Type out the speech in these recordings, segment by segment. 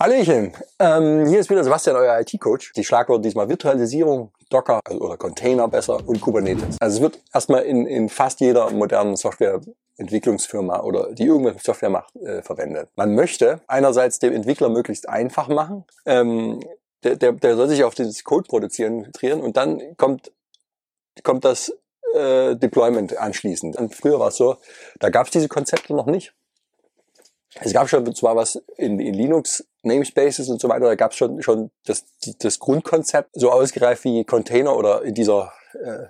Hallöchen, ähm, hier ist wieder Sebastian, euer IT-Coach. Die Schlagworte diesmal Virtualisierung, Docker also, oder Container besser und Kubernetes. Also es wird erstmal in, in fast jeder modernen Softwareentwicklungsfirma oder die irgendwas mit Software macht, äh, verwendet. Man möchte einerseits dem Entwickler möglichst einfach machen. Ähm, der, der, der soll sich auf dieses Code produzieren konzentrieren und dann kommt, kommt das äh, Deployment anschließend. Und früher war es so, da gab es diese Konzepte noch nicht. Es gab schon zwar was in, in Linux Namespaces und so weiter, da gab es schon, schon das, das Grundkonzept so ausgereift wie Container oder in dieser, äh,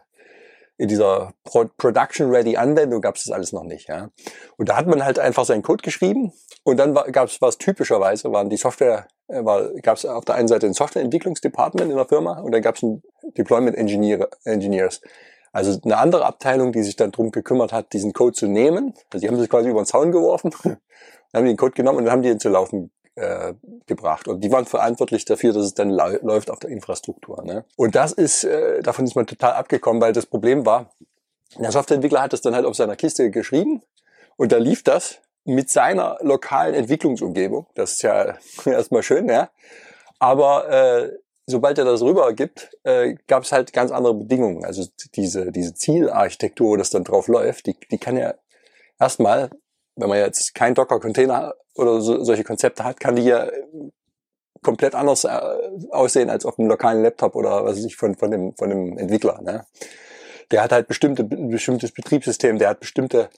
in dieser Pro Production-Ready-Anwendung gab es das alles noch nicht. Ja. Und da hat man halt einfach seinen Code geschrieben und dann gab es was typischerweise, waren die Software, äh, war, gab es auf der einen Seite ein Softwareentwicklungsdepartment in der Firma und dann gab es ein Deployment Engineer, Engineers. Also eine andere Abteilung, die sich dann drum gekümmert hat, diesen Code zu nehmen. Also die haben sich quasi über den Zaun geworfen, dann haben die den Code genommen und dann haben die ihn zu laufen äh, gebracht. Und die waren verantwortlich dafür, dass es dann läuft auf der Infrastruktur. Ne? Und das ist, äh, davon ist man total abgekommen, weil das Problem war, der Softwareentwickler hat das dann halt auf seiner Kiste geschrieben und da lief das mit seiner lokalen Entwicklungsumgebung. Das ist ja erstmal schön, ja. Aber äh, sobald er das rübergibt, äh, gab es halt ganz andere Bedingungen. Also diese, diese Zielarchitektur, wo das dann drauf läuft, die, die kann ja erstmal wenn man jetzt kein Docker-Container oder so, solche Konzepte hat, kann die ja komplett anders äh, aussehen als auf einem lokalen Laptop oder was weiß ich von, von, dem, von dem Entwickler. Ne? Der hat halt bestimmte, bestimmtes Betriebssystem, der hat bestimmte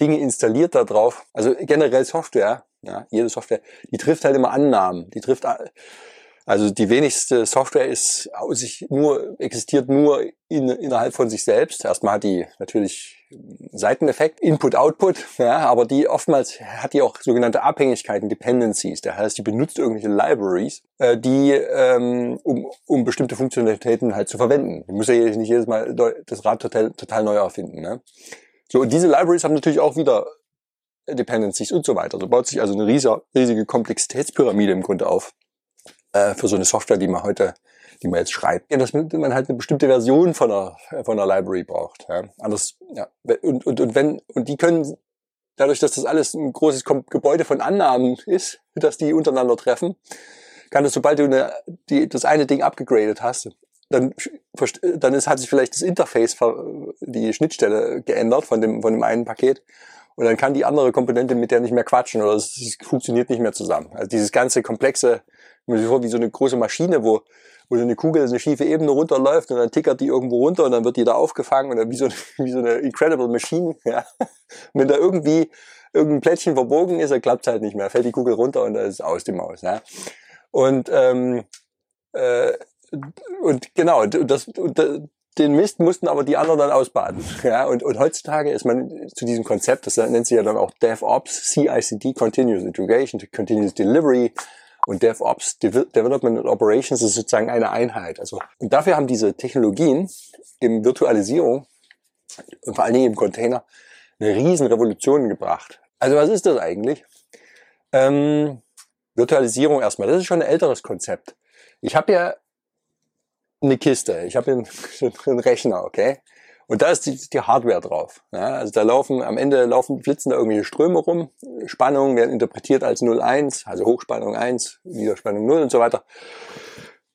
Dinge installiert da drauf. Also generell Software, ja, jede Software, die trifft halt immer Annahmen. Die trifft, also die wenigste Software ist sich nur, existiert nur in, innerhalb von sich selbst. Erstmal hat die natürlich Seiteneffekt, Input, Output, ja, aber die oftmals hat die auch sogenannte Abhängigkeiten, Dependencies. Das heißt, die benutzt irgendwelche Libraries, äh, die, ähm, um, um bestimmte Funktionalitäten halt zu verwenden. Die muss ja nicht jedes Mal das Rad total, total neu erfinden. Ne? So, und diese Libraries haben natürlich auch wieder Dependencies und so weiter. So baut sich also eine riesige Komplexitätspyramide im Grunde auf äh, für so eine Software, die man heute die man jetzt schreibt, ja, dass man halt eine bestimmte Version von einer, von einer Library braucht. Ja. Anders, ja. Und, und, und wenn, und die können, dadurch, dass das alles ein großes Gebäude von Annahmen ist, dass die untereinander treffen, kann das, sobald du eine, die, das eine Ding abgegradet hast, dann, dann ist, hat sich vielleicht das Interface, die Schnittstelle geändert von dem, von dem einen Paket. Und dann kann die andere Komponente mit der nicht mehr quatschen oder es funktioniert nicht mehr zusammen. Also dieses ganze komplexe, wie so eine große Maschine, wo wo so eine Kugel eine schiefe Ebene runterläuft und dann tickert die irgendwo runter und dann wird die da aufgefangen und dann wie so, wie so eine Incredible Machine. Ja. wenn da irgendwie irgendein Plättchen verbogen ist, dann klappt es halt nicht mehr. Fällt die Kugel runter und dann ist aus dem Maus. Ja. Und, ähm, äh, und genau, das, und, den Mist mussten aber die anderen dann ausbaden. Ja, und, und heutzutage ist man zu diesem Konzept, das nennt sich ja dann auch DevOps, CICD, Continuous Integration, Continuous Delivery, und DevOps, Development and Operations, ist sozusagen eine Einheit. Also, und dafür haben diese Technologien im Virtualisierung und vor allen Dingen im Container eine riesen Revolution gebracht. Also was ist das eigentlich? Ähm, Virtualisierung erstmal, das ist schon ein älteres Konzept. Ich habe ja eine Kiste, ich habe einen, einen Rechner, okay? Und da ist die, die Hardware drauf. Ja, also da laufen, am Ende laufen, flitzen da irgendwelche Ströme rum. Spannungen werden interpretiert als 0,1, also Hochspannung 1, Niederspannung 0 und so weiter.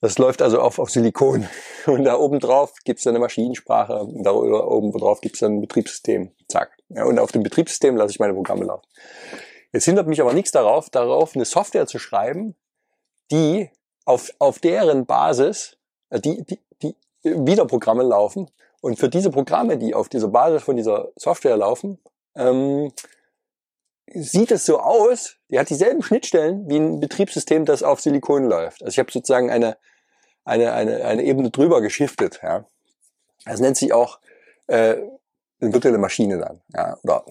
Das läuft also auf, auf Silikon. Und da oben drauf gibt's dann eine Maschinensprache. Und da oben drauf gibt's dann ein Betriebssystem. Zack. Ja, und auf dem Betriebssystem lasse ich meine Programme laufen. Jetzt hindert mich aber nichts darauf, darauf eine Software zu schreiben, die auf, auf deren Basis, äh, die, die, die wieder Programme laufen, und für diese Programme, die auf dieser Basis von dieser Software laufen, ähm, sieht es so aus, die hat dieselben Schnittstellen wie ein Betriebssystem, das auf Silikon läuft. Also ich habe sozusagen eine, eine, eine, eine Ebene drüber geschiftet. Ja. Das nennt sich auch äh, eine virtuelle Maschine dann. Ja. Oder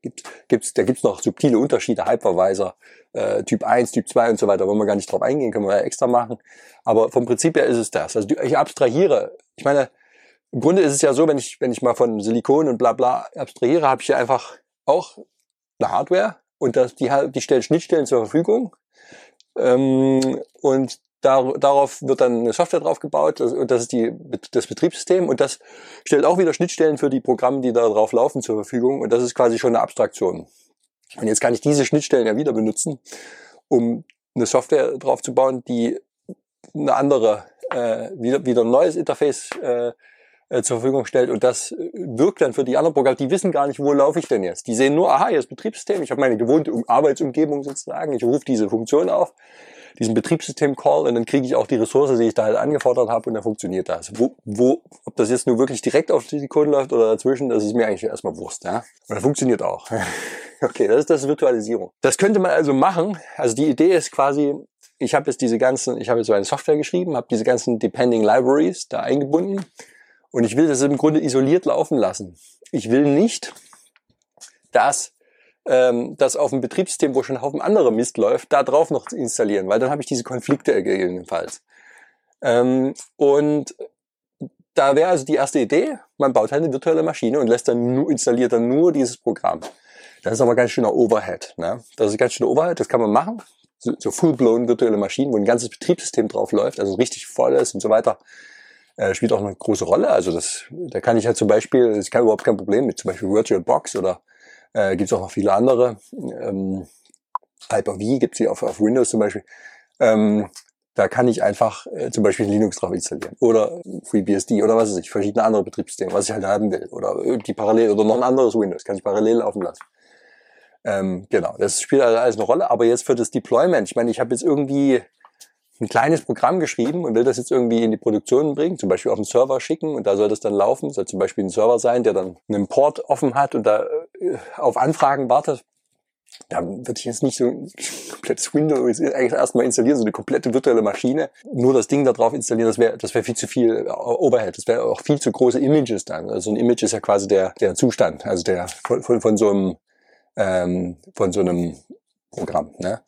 gibt, gibt's, da gibt's noch subtile Unterschiede, Hypervisor, äh, Typ 1, Typ 2 und so weiter, wollen wir gar nicht drauf eingehen, können wir ja extra machen. Aber vom Prinzip her ist es das. Also ich abstrahiere, ich meine, im Grunde ist es ja so, wenn ich, wenn ich mal von Silikon und bla bla abstrahiere, habe ich ja einfach auch eine Hardware und das, die, die stellt Schnittstellen zur Verfügung. Ähm, und da, darauf wird dann eine Software drauf gebaut und das ist die, das Betriebssystem und das stellt auch wieder Schnittstellen für die Programme, die da drauf laufen, zur Verfügung und das ist quasi schon eine Abstraktion. Und jetzt kann ich diese Schnittstellen ja wieder benutzen, um eine Software drauf zu bauen, die eine andere, äh, wieder, wieder ein neues Interface äh, äh, zur Verfügung stellt und das wirkt dann für die anderen Programme. Die wissen gar nicht, wo laufe ich denn jetzt. Die sehen nur, aha, hier ist Betriebssystem, ich habe meine gewohnte Arbeitsumgebung sozusagen, ich rufe diese Funktion auf, diesen Betriebssystem-Call und dann kriege ich auch die Ressource, die ich da halt angefordert habe und dann funktioniert das. Wo, wo, ob das jetzt nur wirklich direkt auf die Code läuft oder dazwischen, das ist mir eigentlich erstmal Wurst. Ja? Und das funktioniert auch. okay, das ist das Virtualisierung. Das könnte man also machen. Also die Idee ist quasi, ich habe jetzt diese ganzen, ich habe jetzt so eine Software geschrieben, habe diese ganzen Depending Libraries da eingebunden und ich will das im Grunde isoliert laufen lassen. Ich will nicht, dass ähm, das auf dem Betriebssystem, wo schon ein Haufen anderer Mist läuft, da drauf noch installieren, weil dann habe ich diese Konflikte gegebenenfalls. Ähm, und da wäre also die erste Idee, man baut halt eine virtuelle Maschine und lässt dann nur, installiert dann nur dieses Programm. Das ist aber ganz schöner Overhead. Ne? Das ist ganz schöner Overhead, das kann man machen. So, so full-blown virtuelle Maschinen, wo ein ganzes Betriebssystem drauf läuft, also richtig voll ist und so weiter äh, spielt auch eine große Rolle. Also das, da kann ich halt zum Beispiel, ist kein, überhaupt kein Problem mit zum Beispiel VirtualBox oder äh, gibt es auch noch viele andere. Ähm, Hyper-V gibt es hier auf, auf Windows zum Beispiel. Ähm, da kann ich einfach äh, zum Beispiel Linux drauf installieren oder FreeBSD oder was weiß ich, verschiedene andere Betriebssysteme, was ich halt haben will oder die parallel oder noch ein anderes Windows kann ich parallel laufen lassen. Ähm, genau, das spielt also alles eine Rolle. Aber jetzt für das Deployment, ich meine, ich habe jetzt irgendwie ein kleines Programm geschrieben und will das jetzt irgendwie in die Produktion bringen, zum Beispiel auf den Server schicken und da soll das dann laufen, soll zum Beispiel ein Server sein, der dann einen Port offen hat und da äh, auf Anfragen wartet. Da würde ich jetzt nicht so ein komplettes Windows eigentlich erstmal installieren, so eine komplette virtuelle Maschine. Nur das Ding da drauf installieren, das wäre das wäre viel zu viel Overhead. Das wäre auch viel zu große Images dann. Also ein Image ist ja quasi der, der Zustand, also der von, von, von so einem ähm, von so einem Programm. Ne?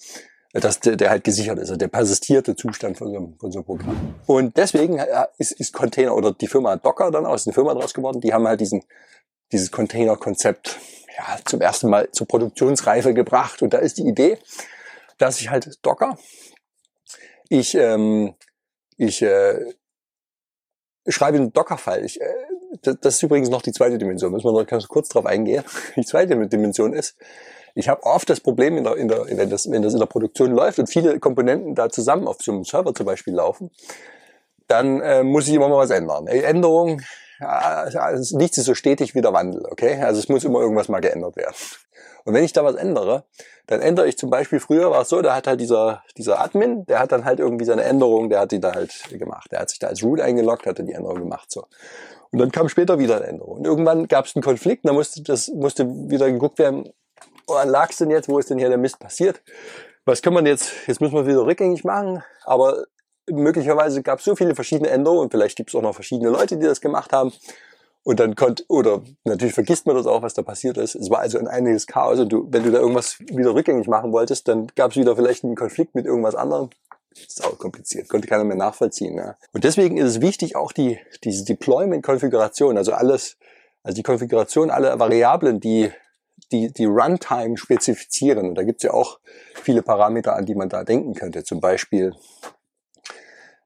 Dass der, der halt gesichert ist, also der persistierte Zustand von so, einem, von so einem Programm. Und deswegen äh, ist, ist Container oder die Firma Docker dann aus einer Firma draus geworden, die haben halt diesen, dieses Container-Konzept ja, zum ersten Mal zur Produktionsreife gebracht. Und da ist die Idee, dass ich halt Docker, ich, ähm, ich äh, schreibe einen Docker-File. Äh, das, das ist übrigens noch die zweite Dimension, müssen wir noch ganz kurz drauf eingehen. Die zweite Dimension ist, ich habe oft das Problem, in der, in der, wenn, das, wenn das in der Produktion läuft und viele Komponenten da zusammen auf so einem Server zum Beispiel laufen, dann äh, muss ich immer mal was ändern. Änderung, ja, also nichts ist so stetig wie der Wandel, okay? Also es muss immer irgendwas mal geändert werden. Und wenn ich da was ändere, dann ändere ich zum Beispiel, früher war es so, da hat halt dieser, dieser Admin, der hat dann halt irgendwie seine Änderung, der hat die da halt gemacht. Der hat sich da als Root eingeloggt, hat dann die Änderung gemacht, so. Und dann kam später wieder eine Änderung. Und irgendwann gab es einen Konflikt, da musste, das musste wieder geguckt werden, woran lag es denn jetzt, wo ist denn hier der Mist passiert? Was kann man jetzt, jetzt müssen wir wieder rückgängig machen, aber möglicherweise gab es so viele verschiedene Änderungen und vielleicht gibt es auch noch verschiedene Leute, die das gemacht haben. Und dann konnte, oder natürlich vergisst man das auch, was da passiert ist. Es war also ein einiges Chaos und du, wenn du da irgendwas wieder rückgängig machen wolltest, dann gab es wieder vielleicht einen Konflikt mit irgendwas anderem. Das ist auch kompliziert, konnte keiner mehr nachvollziehen. Ja. Und deswegen ist es wichtig, auch die, diese Deployment-Konfiguration, also alles, also die Konfiguration aller Variablen, die die, die Runtime spezifizieren. Und da gibt es ja auch viele Parameter, an die man da denken könnte. Zum Beispiel,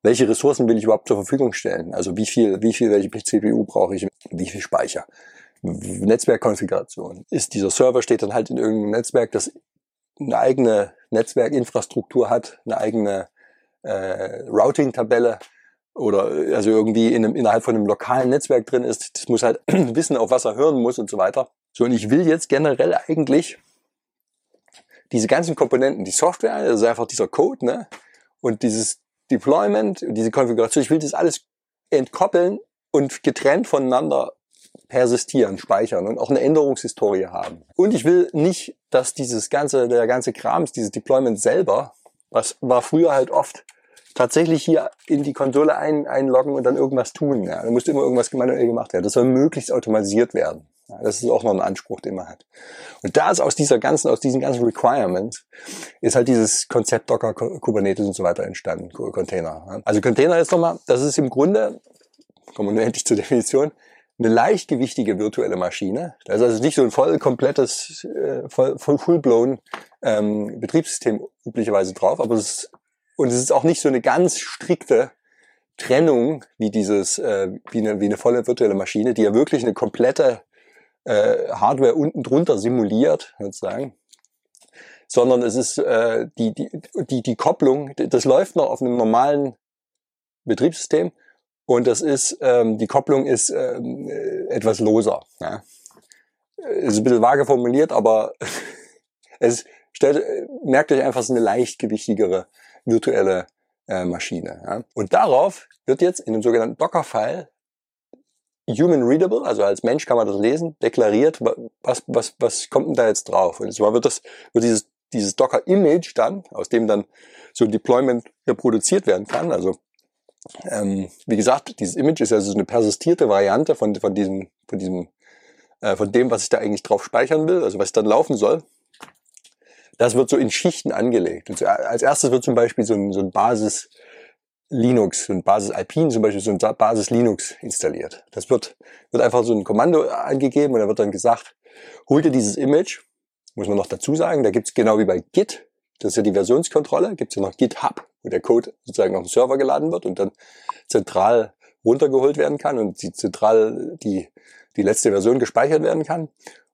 welche Ressourcen will ich überhaupt zur Verfügung stellen? Also wie viel, wie viel, welche CPU brauche ich, wie viel Speicher? Netzwerkkonfiguration. Ist dieser Server steht dann halt in irgendeinem Netzwerk, das eine eigene Netzwerkinfrastruktur hat, eine eigene äh, Routing-Tabelle oder also irgendwie in einem, innerhalb von einem lokalen Netzwerk drin ist. Das muss halt wissen, auf was er hören muss und so weiter. So, und ich will jetzt generell eigentlich diese ganzen Komponenten, die Software, ist einfach dieser Code, ne? Und dieses Deployment, diese Konfiguration, ich will das alles entkoppeln und getrennt voneinander persistieren, speichern und auch eine Änderungshistorie haben. Und ich will nicht, dass dieses ganze, der ganze Krams, dieses Deployment selber, was war früher halt oft tatsächlich hier in die Konsole ein, einloggen und dann irgendwas tun. Ja. Da musste immer irgendwas manuell gemacht werden. Das soll möglichst automatisiert werden. Das ist auch noch ein Anspruch, den man hat. Und da ist aus dieser ganzen, aus diesen ganzen Requirements, ist halt dieses Konzept Docker, Kubernetes und so weiter entstanden, Container. Also Container ist nochmal, das ist im Grunde, kommen wir endlich zur Definition, eine leichtgewichtige virtuelle Maschine. Da ist also nicht so ein voll komplettes, äh, voll, voll full-blown ähm, Betriebssystem üblicherweise drauf, aber es ist, und es ist auch nicht so eine ganz strikte Trennung wie dieses, äh, wie, eine, wie eine volle virtuelle Maschine, die ja wirklich eine komplette äh, Hardware unten drunter simuliert, sozusagen, sondern es ist äh, die, die, die, die Kopplung, das läuft noch auf einem normalen Betriebssystem und das ist, ähm, die Kopplung ist ähm, äh, etwas loser. Ja. Ist ein bisschen vage formuliert, aber es stellt, merkt euch einfach, es ist eine leichtgewichtigere virtuelle äh, Maschine. Ja. Und darauf wird jetzt in dem sogenannten Docker-File human readable, also als Mensch kann man das lesen, deklariert, was, was, was kommt denn da jetzt drauf? Und zwar wird das, wird dieses, dieses Docker-Image dann, aus dem dann so ein Deployment reproduziert werden kann, also ähm, wie gesagt, dieses Image ist ja so eine persistierte Variante von, von diesem, von diesem, äh, von dem, was ich da eigentlich drauf speichern will, also was dann laufen soll. Das wird so in Schichten angelegt. Und als erstes wird zum Beispiel so ein, so ein Basis Linux, so ein Basis Alpine zum Beispiel, so ein Basis Linux installiert. Das wird, wird einfach so ein Kommando angegeben und da wird dann gesagt, hol dir dieses Image, muss man noch dazu sagen, da gibt's genau wie bei Git, das ist ja die Versionskontrolle, gibt's ja noch GitHub, wo der Code sozusagen auf den Server geladen wird und dann zentral runtergeholt werden kann und die zentral die, die letzte Version gespeichert werden kann.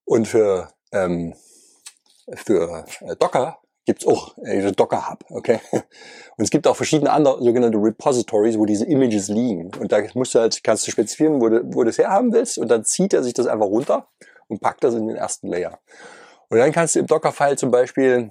Und für, ähm, für äh, Docker gibt's auch äh, Docker Hub, okay? Und es gibt auch verschiedene andere sogenannte Repositories, wo diese Images liegen. Und da musst du halt, kannst du spezifizieren, wo du, wo du es herhaben willst und dann zieht er sich das einfach runter und packt das in den ersten Layer. Und dann kannst du im Docker-File zum Beispiel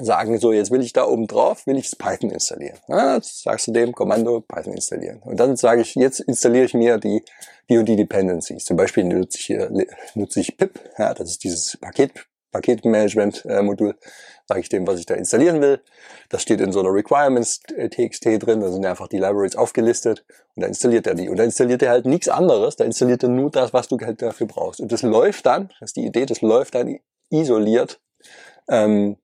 sagen, so jetzt will ich da oben drauf, will ich das Python installieren. Ja, sagst du dem Kommando Python installieren. Und dann sage ich, jetzt installiere ich mir die, die und die Dependencies. Zum Beispiel nutze ich hier, nutze ich pip, ja, das ist dieses Paket, Paketmanagement-Modul, sage ich dem, was ich da installieren will. Das steht in so einer Requirements-TXT drin, da sind einfach die Libraries aufgelistet und da installiert er die. Und da installiert er halt nichts anderes, da installiert er nur das, was du halt dafür brauchst. Und das läuft dann, das ist die Idee, das läuft dann isoliert ähm,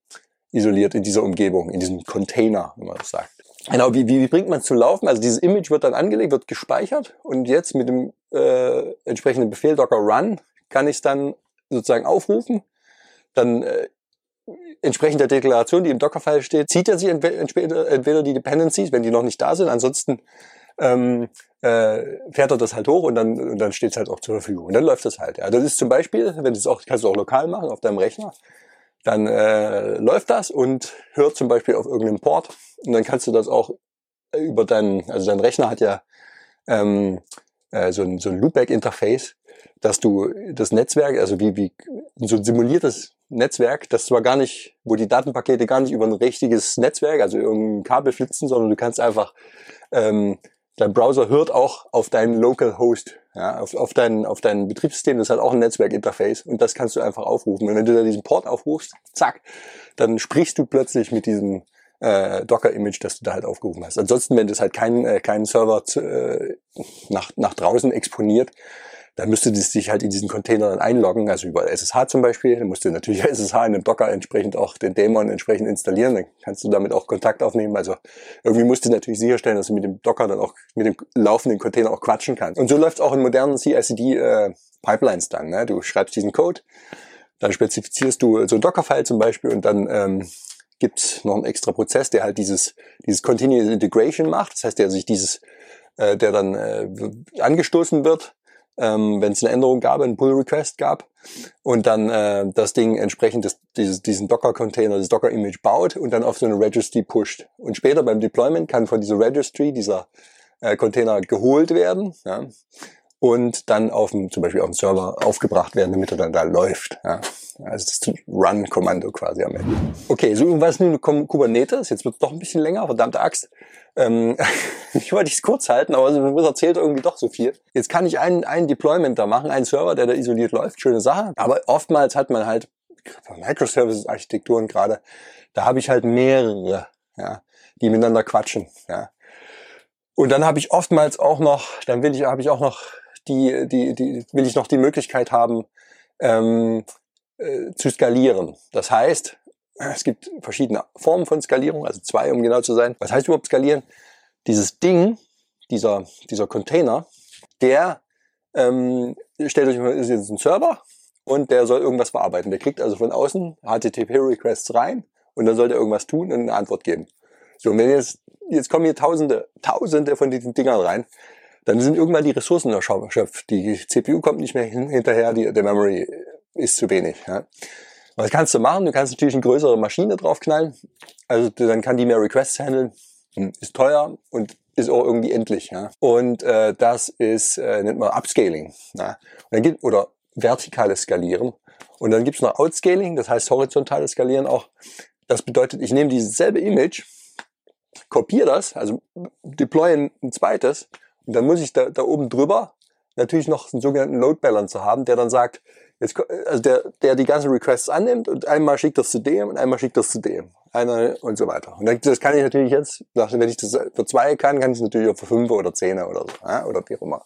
isoliert in dieser Umgebung, in diesem Container, wenn man das sagt. Genau, wie, wie, wie bringt man es zum Laufen? Also dieses Image wird dann angelegt, wird gespeichert und jetzt mit dem äh, entsprechenden Befehl Docker Run kann ich es dann sozusagen aufrufen. Dann äh, entsprechend der Deklaration, die im Dockerfile steht, zieht er sich entweder, entweder die Dependencies, wenn die noch nicht da sind, ansonsten ähm, äh, fährt er das halt hoch und dann, und dann steht es halt auch zur Verfügung. Und dann läuft das halt. Ja. Das ist zum Beispiel, wenn du es auch, kannst du auch lokal machen auf deinem Rechner, dann äh, läuft das und hört zum Beispiel auf irgendeinem Port und dann kannst du das auch über deinen, also dein Rechner hat ja ähm, äh, so ein, so ein Loopback-Interface, dass du das Netzwerk, also wie, wie so ein simuliertes Netzwerk, das zwar gar nicht, wo die Datenpakete gar nicht über ein richtiges Netzwerk, also irgendein Kabel flitzen, sondern du kannst einfach ähm, dein Browser hört auch auf deinen Local Host, ja, auf, auf, dein, auf dein Betriebssystem, das hat auch ein Netzwerkinterface und das kannst du einfach aufrufen. Und wenn du da diesen Port aufrufst, zack, dann sprichst du plötzlich mit diesem äh, Docker-Image, das du da halt aufgerufen hast. Ansonsten, wenn das halt keinen äh, keinen Server zu, äh, nach, nach draußen exponiert, dann müsste das sich halt in diesen Container dann einloggen, also über SSH zum Beispiel. Dann musst du natürlich SSH in dem Docker entsprechend auch den Daemon entsprechend installieren. Dann kannst du damit auch Kontakt aufnehmen. Also irgendwie musst du natürlich sicherstellen, dass du mit dem Docker dann auch mit dem laufenden Container auch quatschen kannst. Und so läuft auch in modernen CI/CD äh, Pipelines dann. Ne? Du schreibst diesen Code, dann spezifizierst du so ein Docker-File zum Beispiel und dann ähm, gibt noch einen extra Prozess, der halt dieses, dieses Continuous Integration macht. Das heißt, der sich dieses, äh, der dann äh, angestoßen wird ähm, wenn es eine Änderung gab, einen Pull Request gab und dann äh, das Ding entsprechend das, dieses, diesen Docker-Container, das Docker-Image baut und dann auf so eine Registry pusht. Und später beim Deployment kann von dieser Registry dieser äh, Container geholt werden. Ja und dann auf dem, zum Beispiel auf dem Server aufgebracht werden, damit er dann da läuft. Ja. Also das Run-Kommando quasi am Ende. Okay, so was nun Kubernetes. Jetzt wird es doch ein bisschen länger, verdammte Axt. Ähm, ich wollte es kurz halten, aber es erzählt irgendwie doch so viel. Jetzt kann ich einen, einen Deployment da machen, einen Server, der da isoliert läuft, schöne Sache. Aber oftmals hat man halt Microservices-Architekturen gerade, da habe ich halt mehrere, ja, die miteinander quatschen. Ja. Und dann habe ich oftmals auch noch, dann will ich, habe ich auch noch die, die, die will ich noch die Möglichkeit haben, ähm, äh, zu skalieren. Das heißt, es gibt verschiedene Formen von Skalierung, also zwei, um genau zu sein. Was heißt überhaupt skalieren? Dieses Ding, dieser, dieser Container, der ähm, stellt euch mal, ist jetzt ein Server und der soll irgendwas verarbeiten. Der kriegt also von außen HTTP-Requests rein und dann soll der irgendwas tun und eine Antwort geben. So, und wenn jetzt, jetzt kommen hier tausende, tausende von diesen Dingern rein, dann sind irgendwann die Ressourcen erschöpft. Die CPU kommt nicht mehr hin, hinterher, die, der Memory ist zu wenig. Ja. Was kannst du machen? Du kannst natürlich eine größere Maschine draufknallen. Also dann kann die mehr Requests handeln. Hm, ist teuer und ist auch irgendwie endlich. Ja. Und äh, das ist, äh, nennt man Upscaling. Ja. Und dann gibt, oder vertikales Skalieren. Und dann gibt's noch Outscaling, das heißt horizontales Skalieren auch. Das bedeutet, ich nehme dieses selbe Image, kopiere das, also deploy ein zweites und dann muss ich da, da oben drüber natürlich noch einen sogenannten Load Balancer haben, der dann sagt, jetzt, also der, der die ganzen Requests annimmt und einmal schickt das zu dem und einmal schickt das zu dem. Einer und so weiter. Und das kann ich natürlich jetzt, wenn ich das für zwei kann, kann ich es natürlich auch für fünf oder zehn oder so, oder wie auch immer.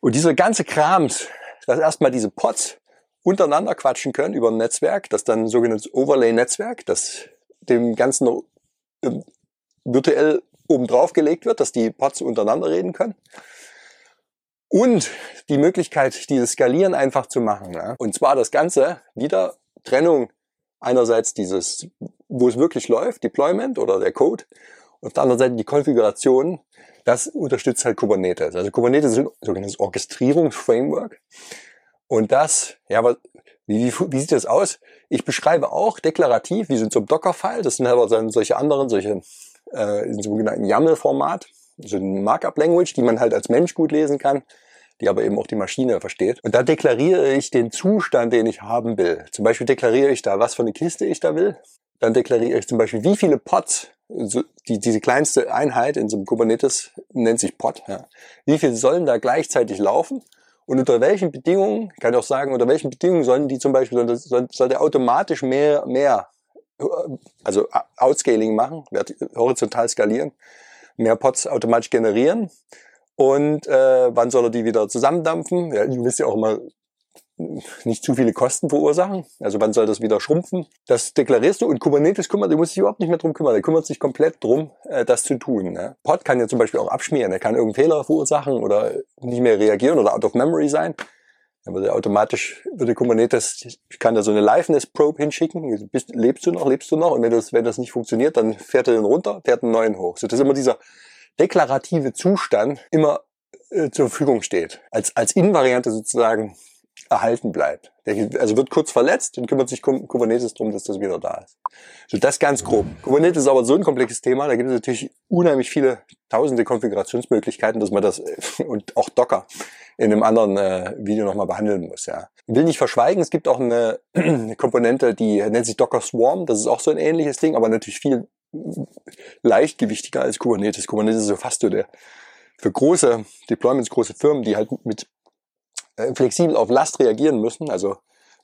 Und dieser ganze Krams, dass erstmal diese Pods untereinander quatschen können über ein Netzwerk, das dann ein sogenanntes Overlay-Netzwerk, das dem Ganzen ähm, virtuell oben drauf gelegt wird, dass die Pods untereinander reden können. Und die Möglichkeit, dieses Skalieren einfach zu machen. Ja? Und zwar das Ganze wieder Trennung einerseits dieses, wo es wirklich läuft, Deployment oder der Code, und auf der anderen Seite die Konfiguration. Das unterstützt halt Kubernetes. Also Kubernetes ist ein sogenanntes Orchestrierungsframework. Und das, ja, wie, wie, wie sieht das aus? Ich beschreibe auch deklarativ, wie so ein Docker-File, das sind aber dann solche anderen, solche äh, in sogenannten YAML-Format, so ein Markup-Language, die man halt als Mensch gut lesen kann, die aber eben auch die Maschine versteht. Und da deklariere ich den Zustand, den ich haben will. Zum Beispiel deklariere ich da, was für eine Kiste ich da will. Dann deklariere ich zum Beispiel, wie viele Pods, so die, diese kleinste Einheit in so einem Kubernetes nennt sich Pod, ja. wie viele sollen da gleichzeitig laufen und unter welchen Bedingungen, kann ich auch sagen, unter welchen Bedingungen sollen die zum Beispiel, soll der automatisch mehr, mehr also Outscaling machen, horizontal skalieren, mehr Pods automatisch generieren und äh, wann soll er die wieder zusammendampfen? Ja, du willst ja auch immer nicht zu viele Kosten verursachen. Also wann soll das wieder schrumpfen? Das deklarierst du und Kubernetes kümmert, du musst dich überhaupt nicht mehr drum kümmern. Der kümmert sich komplett drum, äh, das zu tun. Ne? Pod kann ja zum Beispiel auch abschmieren. Er kann irgendeinen Fehler verursachen oder nicht mehr reagieren oder out of memory sein. Dann würde automatisch, würde Kubernetes, ich kann da so eine Liveness-Probe hinschicken. Bist, lebst du noch, lebst du noch? Und wenn das, wenn das nicht funktioniert, dann fährt er den runter, fährt einen neuen hoch. So, das ist immer dieser deklarative Zustand immer äh, zur Verfügung steht. Als, als Invariante sozusagen erhalten bleibt. Der, also wird kurz verletzt und kümmert sich Kubernetes darum, dass das wieder da ist. So das ganz grob. Kubernetes ist aber so ein komplexes Thema, da gibt es natürlich unheimlich viele tausende Konfigurationsmöglichkeiten, dass man das und auch Docker in einem anderen äh, Video nochmal behandeln muss. Ja. Ich will nicht verschweigen, es gibt auch eine, eine Komponente, die nennt sich Docker Swarm, das ist auch so ein ähnliches Ding, aber natürlich viel leichtgewichtiger als Kubernetes. Kubernetes ist so fast so der für große Deployments, große Firmen, die halt mit flexibel auf Last reagieren müssen. Also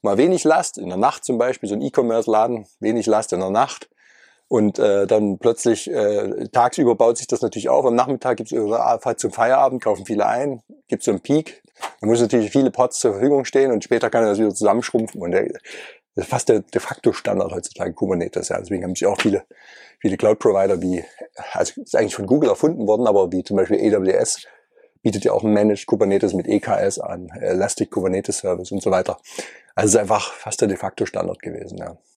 mal wenig Last, in der Nacht zum Beispiel, so ein E-Commerce-Laden, wenig Last in der Nacht. Und äh, dann plötzlich, äh, tagsüber baut sich das natürlich auf. Am Nachmittag gibt es zum Feierabend, kaufen viele ein, gibt es so einen Peak. Da muss natürlich viele Pots zur Verfügung stehen und später kann er das wieder zusammenschrumpfen. Und der, das ist fast der de facto Standard heutzutage Kubernetes. Ja. Deswegen haben sich auch viele, viele Cloud-Provider wie, also ist eigentlich von Google erfunden worden, aber wie zum Beispiel AWS bietet ja auch Managed Kubernetes mit EKS an, Elastic Kubernetes Service und so weiter. Also es ist einfach fast der de facto Standard gewesen. Ja.